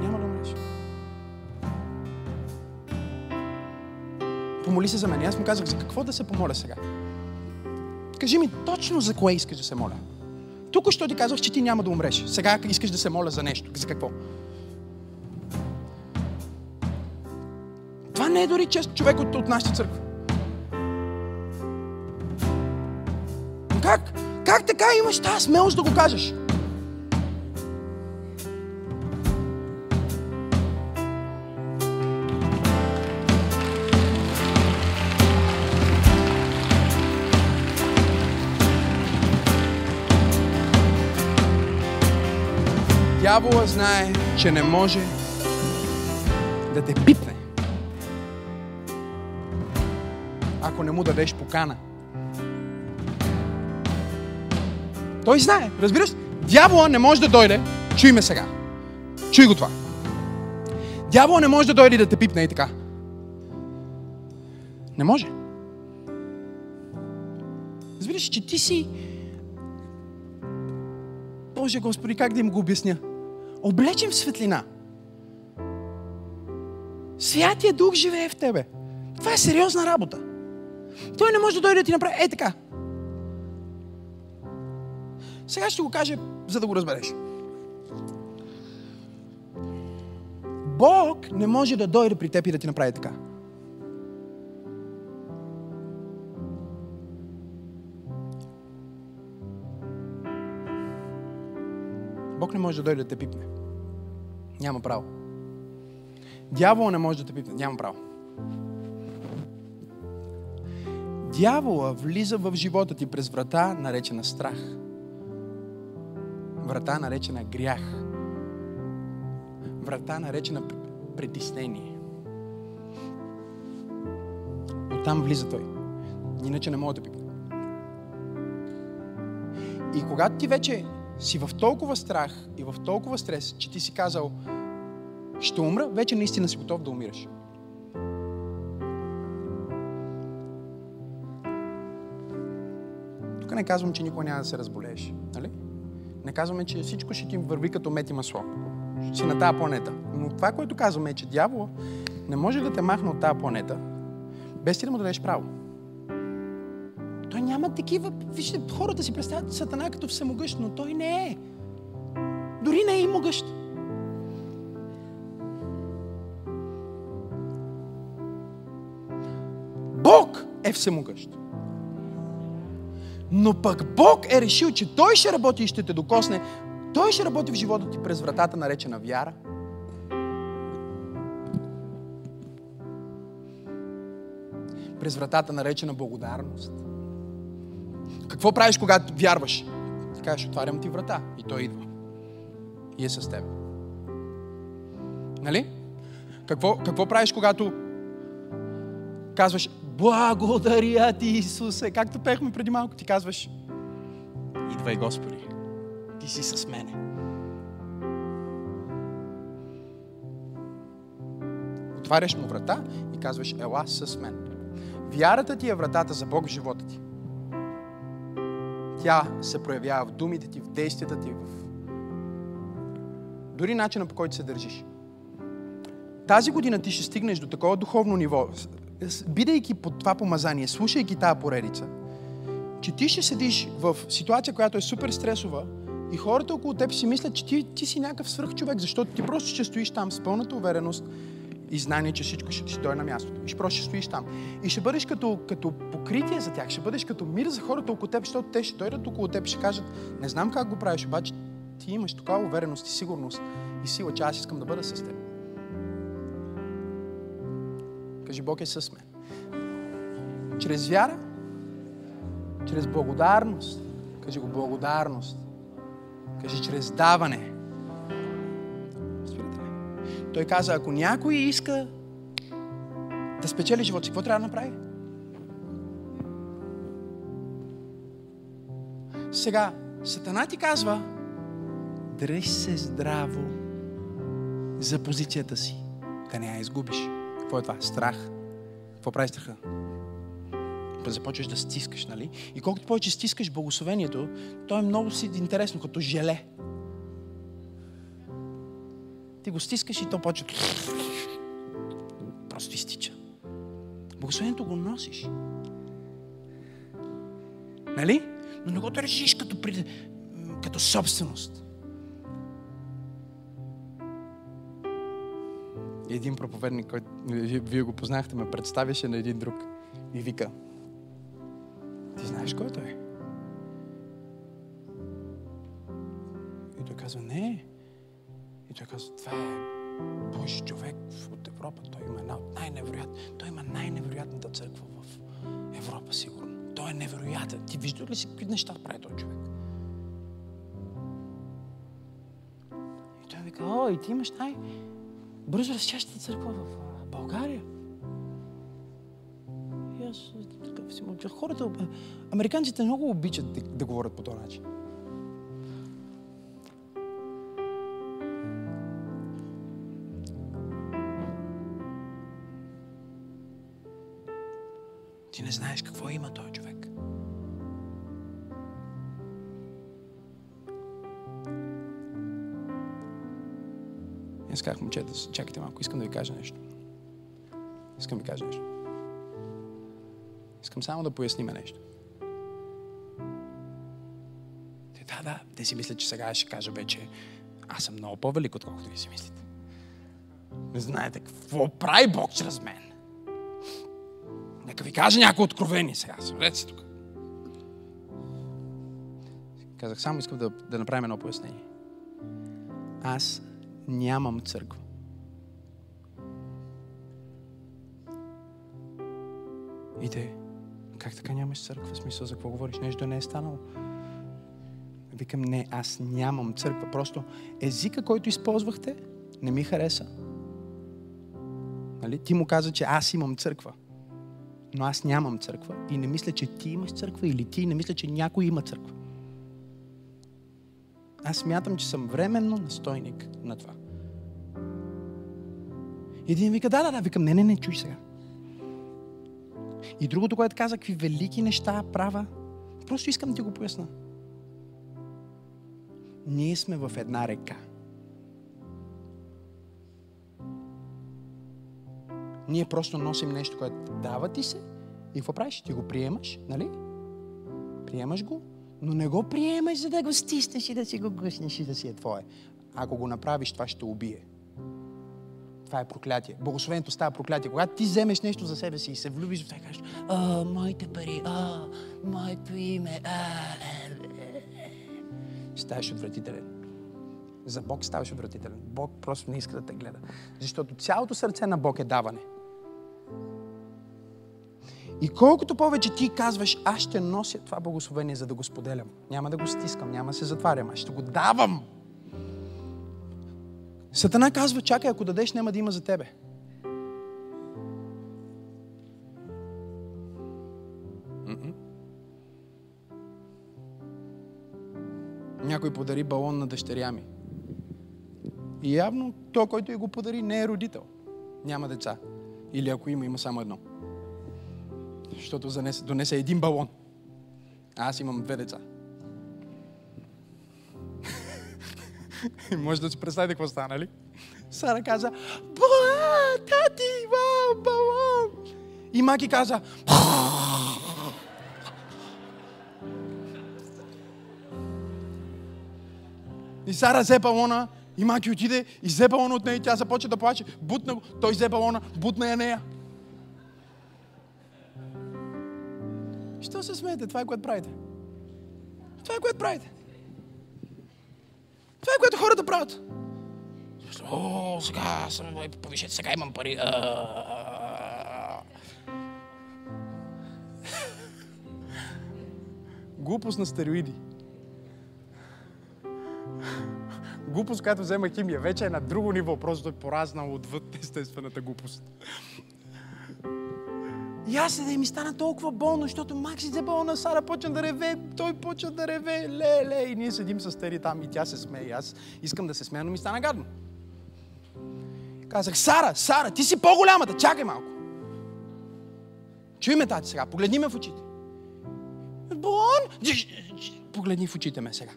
Няма да умреш. Помоли се за мен. Аз му казах, за какво да се помоля сега? Кажи ми точно за кое искаш да се моля. Тук що ти казах, че ти няма да умреш. Сега искаш да се моля за нещо. За какво? Не е дори чест човек от, от нашата църква. Как? Как така имаш тази смелост да го кажеш? Дявола знае, че не може да те пипне. Ако не му дадеш покана. Той знае, разбираш? Дявола не може да дойде. Чуй ме сега. Чуй го това. Дявола не може да дойде да те пипне и така. Не може. Разбираш, че ти си Боже Господи, как да им го обясня? Облечен в светлина. Святия Дух живее в тебе. Това е сериозна работа. Той не може да дойде да ти направи е така. Сега ще го кажа, за да го разбереш. Бог не може да дойде при теб и да ти направи така. Бог не може да дойде да те пипне. Няма право. Дявола не може да те пипне. Няма право. Дявола влиза в живота ти през врата, наречена страх. Врата, наречена грях. Врата, наречена притеснение. Оттам влиза той. Иначе не мога да пипне. И когато ти вече си в толкова страх и в толкова стрес, че ти си казал, ще умра, вече наистина си готов да умираш. не казвам, че никога няма да се разболееш. Нали? Не казваме, че всичко ще ти върви като мет и масло. Ще си на тази планета. Но това, което казваме е, че дявол не може да те махне от тази планета, без ти да му дадеш право. Той няма такива... Вижте, хората си представят Сатана като всемогъщ, но той не е. Дори не е и могъщ. Бог е всемогъщ. Но пък Бог е решил, че Той ще работи и ще те докосне. Той ще работи в живота ти през вратата, наречена вяра. През вратата, наречена благодарност. Какво правиш, когато вярваш? Ти кажеш, отварям ти врата. И той идва. И е с теб. Нали? Какво, какво правиш, когато казваш, благодаря ти, Исусе, както пехме преди малко, ти казваш, идвай, Господи, ти си с мене. Отваряш му врата и казваш, ела с мен. Вярата ти е вратата за Бог в живота ти. Тя се проявява в думите ти, в действията ти, в дори начина по който се държиш. Тази година ти ще стигнеш до такова духовно ниво, бидейки под това помазание, слушайки тази поредица, че ти ще седиш в ситуация, която е супер стресова и хората около теб си мислят, че ти, ти си някакъв свръхчовек, защото ти просто ще стоиш там с пълната увереност и знание, че всичко ще си дойде на мястото. И ще просто ще стоиш там. И ще бъдеш като, като покритие за тях, ще бъдеш като мир за хората около теб, защото те ще дойдат около теб и ще кажат, не знам как го правиш, обаче ти имаш такава увереност и сигурност и сила, че аз искам да бъда с теб. Кажи, Бог е с мен. Чрез вяра, чрез благодарност. Кажи го, благодарност. Кажи, чрез даване. Той каза, ако някой иска да спечели живота си, какво трябва да направи? Сега, Сатана ти казва, дръж се здраво за позицията си, да не я изгубиш. Какво е това? Страх. Какво прави страха? Започваш да стискаш, нали? И колкото повече стискаш благословението, то е много си интересно, като желе. Ти го стискаш и то почва просто изтича. Благословението го носиш. Нали? Но не го държиш като, като собственост. Един проповедник, който вие го познахте, ме представяше на един друг и вика, ти знаеш кой той? И той казва, не. И той казва, това е Божи човек от Европа. Той има една от най-невероятни. Той има най-невероятната църква в Европа, сигурно. Той е невероятен. Ти виждаш ли си какви неща прави този човек? И той вика, о, и ти имаш най- бързо растящата църква в България. И аз такъв си мълчах. Хората, американците много обичат да, да говорят по този начин. Момчета, чакайте малко, искам да ви кажа нещо. Искам да ви кажа нещо. Искам само да поясниме нещо. Те, да, да, те си мислят, че сега ще кажа вече, аз съм много по-велик, отколкото ви си мислите. Не знаете какво прави Бог чрез мен. Нека ви кажа някои откровени сега. Събрете се тук. Казах, само искам да, да направим едно пояснение. Аз нямам църква. И те, как така нямаш църква? В смисъл, за какво говориш? Нещо не е станало. Викам, не, аз нямам църква. Просто езика, който използвахте, не ми хареса. Нали? Ти му каза, че аз имам църква. Но аз нямам църква и не мисля, че ти имаш църква или ти не мисля, че някой има църква. Аз смятам, че съм временно настойник на това. Един вика, да, да, да, викам, не, не, не, чуй сега. И другото, което каза, какви велики неща права, просто искам да ти го поясна. Ние сме в една река. Ние просто носим нещо, което дава ти се и какво правиш? Ти го приемаш, нали? Приемаш го, но не го приемаш, за да го стиснеш и да си го гъснеш и да си е твое. Ако го направиш, това ще убие. това е проклятие. Благословението става проклятие. Когато ти вземеш нещо за себе си и се влюбиш в това, кажеш, а, моите пари, а, моето име, а, е, е, е. ставаш отвратителен. За Бог ставаш отвратителен. Бог просто не иска да те гледа. Защото цялото сърце на Бог е даване. И колкото повече ти казваш, аз ще нося това благословение, за да го споделям. Няма да го стискам, няма да се затварям, аз ще го давам. Сатана казва, чакай, ако дадеш, няма да има за тебе. М-м. Някой подари балон на дъщеря ми. И явно то, който я го подари, не е родител. Няма деца. Или ако има, има само едно. Защото занесе, донесе един балон. А аз имам две деца. Може да си представите какво стана, нали? Сара каза, Ба, тати, вау, балон! И Маки каза, И Сара взе балона, и Маки отиде и взе балона от нея и тя започва да плаче. Бутна го, той взе балона, бутна я нея. Се смеете? Това е което правите. Това е което правите. Това е което хората правят. О, сега съм повишен, сега имам пари. Глупост на стероиди. Глупост, която взема химия, вече е на друго ниво, просто е поразнал отвъд естествената глупост. И аз да ми стана толкова болно, защото Макси взе балона, Сара почна да реве, той почна да реве, ле, и ние седим с Тери там и тя се смее. И аз искам да се смея, но ми стана гадно. Казах, Сара, Сара, ти си по-голямата, чакай малко. Чуй ме, тати, сега, погледни ме в очите. Балон! Погледни в очите ме сега.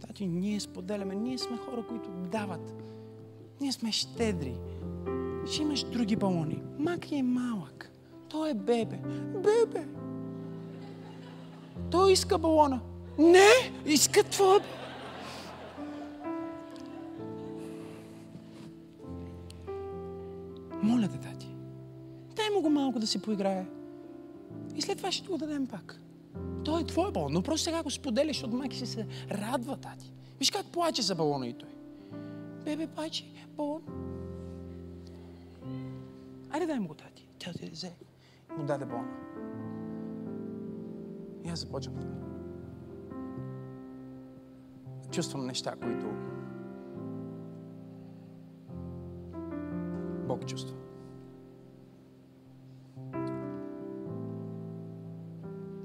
Тати, ние споделяме, ние сме хора, които дават. Ние сме щедри. Ще имаш други балони. Маки е малък. Той е бебе. Бебе. Той иска балона. Не, иска твоя. Моля те, тати. Дай му го малко да си поиграе. И след това ще го дадем пак. Той е твой балон, но просто сега го споделяш, защото маки си се радва, тати. Виж как плаче за балона и той. Бебе, плаче, балон. Айде дай му го, тати. Тя ти взе. Му даде балона. И аз започвам да чувствам неща, които Бог чувства.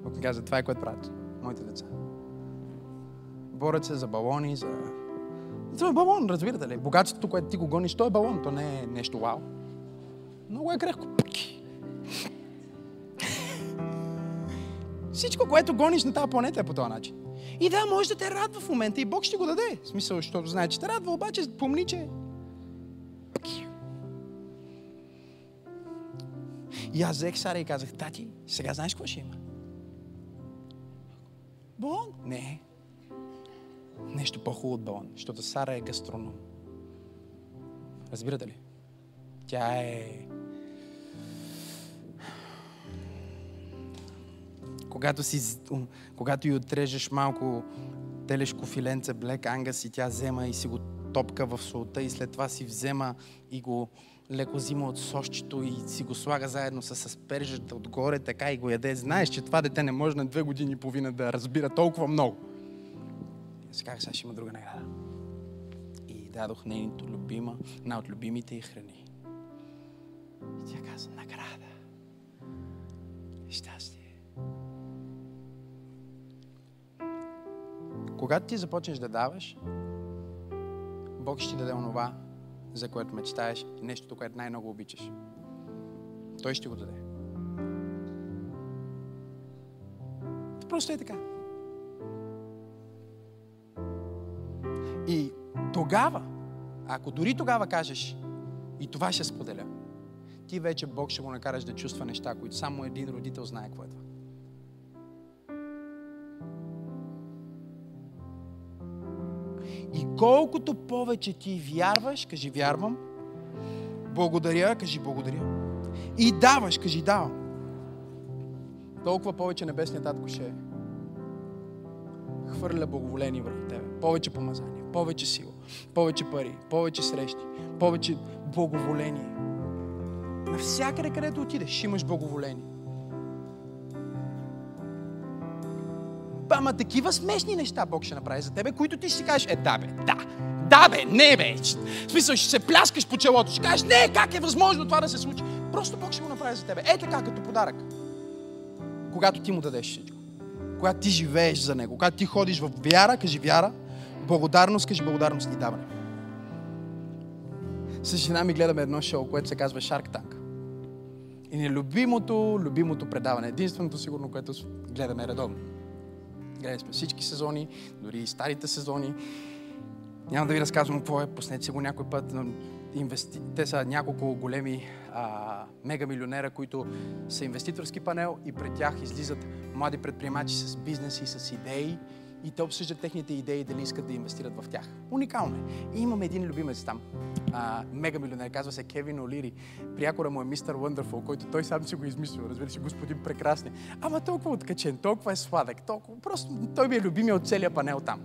Бог ми каза, това е което правят моите деца. Борят се за балони, за... Това е балон, разбирате ли? Богатството, което ти го гониш, то е балон, то не е нещо вау. Много е крехко. Всичко, което гониш на тази планета е по този начин. И да, може да те радва в момента и Бог ще го даде. В смисъл, защото знае, че те радва, обаче помни, че И аз взех Сара и казах, тати, сега знаеш какво ще има? Балон? Не. Нещо по-хубаво от балон, защото Сара е гастроном. Разбирате ли? Тя е... Когато, си, когато й отрежеш малко телешко филенце, блек ангас и тя взема и си го топка в солта и след това си взема и го леко взима от сощето и си го слага заедно с аспержата отгоре, така и го яде. Знаеш, че това дете не може на две години и половина да разбира толкова много. Казах, сега ще има друга награда. И дадох нейното любима, една от любимите й храни. И тя каза, награда. Щастие. Когато ти започнеш да даваш, Бог ще ти даде онова, за което мечтаеш нещото, което най-много обичаш. Той ще го даде. Просто е така. И тогава, ако дори тогава кажеш, и това ще споделя, ти вече Бог ще го накараш да чувства неща, които само един родител знае какво е това. И колкото повече ти вярваш, кажи вярвам, благодаря, кажи благодаря. И даваш, кажи давам. Толкова повече небесният татко ще хвърля благоволение върху тебе. Повече помазание, повече сила, повече пари, повече срещи, повече благоволение. Навсякъде, където отидеш, имаш благоволение. Ама такива смешни неща Бог ще направи за тебе, които ти ще си кажеш, е да бе, да, да бе, не бе. В смисъл, ще се пляскаш по челото, ще кажеш, не, как е възможно това да се случи. Просто Бог ще го направи за тебе. Е така, като подарък. Когато ти му дадеш всичко. Когато ти живееш за него. Когато ти ходиш в вяра, кажи вяра. Благодарност, кажи благодарност и даване. С жена ми гледаме едно шоу, което се казва Shark Tank. И ни е любимото, любимото предаване. Единственото сигурно, което гледаме редовно. Гледали сме всички сезони, дори и старите сезони. Няма да ви разказвам какво е, пуснете се го някой път. Но инвести... Те са няколко големи а, мегамилионера, които са инвеститорски панел и пред тях излизат млади предприемачи с бизнеси, с идеи и те обсъждат техните идеи дали искат да инвестират в тях. Уникално е. И имаме един любимец там, а, мегамилионер, казва се Кевин Олири. Приякора му е мистер Wonderful, който той сам си го измислил, разбира се, господин прекрасен. Ама толкова откачен, толкова е сладък, толкова. Просто той ми е любимия от целия панел там,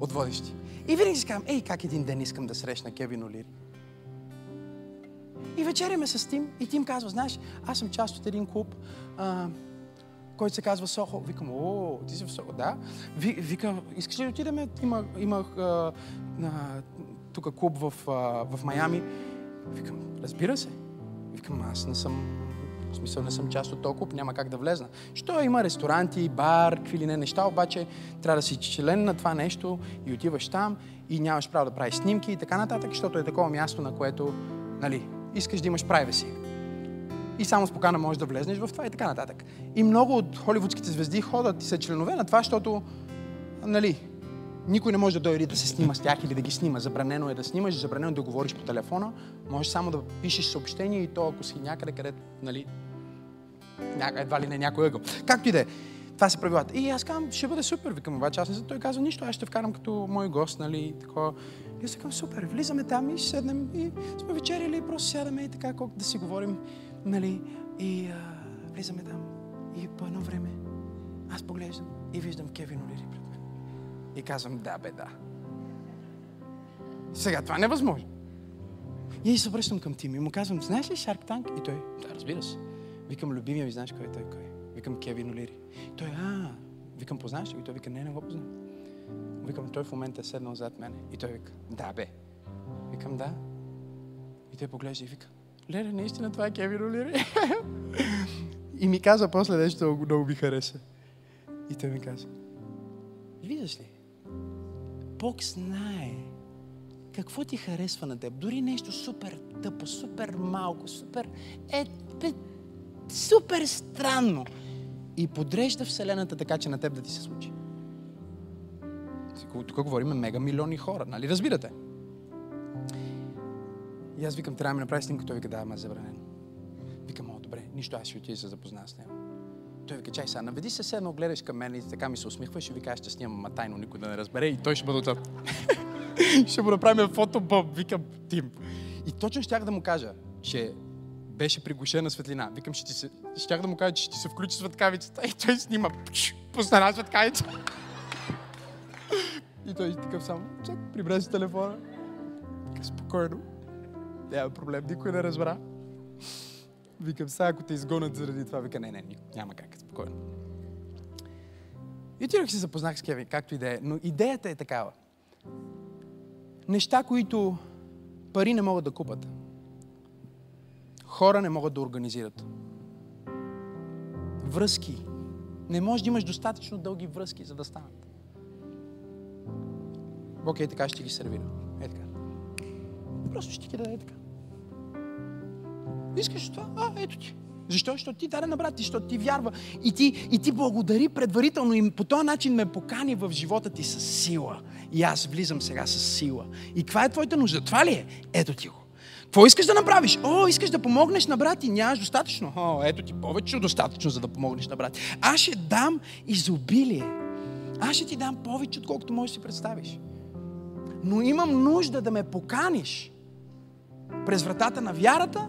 от водещи. И винаги си казвам, ей, как един ден искам да срещна Кевин Олири. И вечеряме с Тим и Тим казва, знаеш, аз съм част от един клуб, а, който се казва Сохо. Викам, о, ти си в Сохо, да. Ви, вика, искаш ли да отидем? Има, имах тук клуб в, а, в Майами. Викам, разбира се. Викам, аз не съм в смисъл не съм част от този клуб, няма как да влезна. Що има ресторанти, бар, какви ли не неща, обаче трябва да си член на това нещо и отиваш там и нямаш право да правиш снимки и така нататък, защото е такова място, на което, нали, искаш да имаш privacy. И само с покана можеш да влезнеш в това и така нататък. И много от холивудските звезди ходят и са членове на това, защото, нали, никой не може да дойде да се снима с тях или да ги снима. Забранено е да снимаш, забранено е да говориш по телефона. Можеш само да пишеш съобщение и то, ако си някъде, където, нали, едва ли не някой ъгъл. Както и да е. Това се правилата. И аз казвам, ще бъде супер. Викам, обаче аз не съм. Той казва, нищо, аз ще вкарам като мой гост, нали, такова. И аз казвам, супер, влизаме там и ще седнем и сме вечерили и просто сядаме и така, колко да си говорим, нали, и а, влизаме там. И по едно време аз поглеждам и виждам Кевин Олири пред мен. И казвам, да, бе, да. Сега това е невъзможно. И се обръщам към Тим и му казвам, знаеш ли Shark Tank? И той, да, разбира се. Викам, любимия ми, знаеш кой е той? Кой? Викам, Кевин Олири. Той, а, викам, познаваш ли? И той вика, не, не го познавам. Викам, той в момента е седнал зад мене. И той вика, да, бе. Викам, да. И той поглежда и вика, леле, наистина това е Кевин Олири. и ми каза после нещо, много ми хареса. И той ми каза, виждаш ли, Бог знае какво ти харесва на теб. Дори нещо супер тъпо, супер малко, супер... Е, е, супер странно. И подрежда Вселената така, че на теб да ти се случи. Тук говорим мега милиони хора, нали разбирате? И аз викам, трябва да ми направи снимка. Той вика, да, ама е забранено. Викам, о, добре, нищо, аз ще отида се запозная с него. Той вика, чай сега, наведи се седно, гледаш към мен и така ми се усмихваш и вика, аз ще снимам, ма тайно никой да не разбере и той ще бъде отзад. ще му направим фотобоб, викам, Тим. И точно щях да му кажа, че беше приглушена светлина. Викам, ще ти се... щях да му кажа, че ще ти се включи светкавицата и той снима. Пусна една светкавица. и той такъв само, чак, прибра си телефона. Спокойно. Няма проблем, никой не разбра. Викам, сега ако те изгонят заради това, вика, не, не, няма как, спокойно. И отидох се запознах с Кевин, както и да е. Но идеята е такава. Неща, които пари не могат да купат. Хора не могат да организират. Връзки. Не можеш да имаш достатъчно дълги връзки, за да станат. Е така ще ги сервира. Е така. Просто ще ти даде така. Искаш това? А, ето ти. Защо? Защото ти даде на брат ти, защото ти вярва. И ти, и ти благодари предварително и по този начин ме покани в живота ти с сила. И аз влизам сега с сила. И каква е твоята нужда? Това ли е? Ето ти го. Какво искаш да направиш? О, искаш да помогнеш на брат и нямаш достатъчно. О, ето ти повече достатъчно, за да помогнеш на брат. Аз ще дам изобилие. Аз ще ти дам повече, отколкото можеш да си представиш. но имам нужда да ме поканиш през вратата на вярата,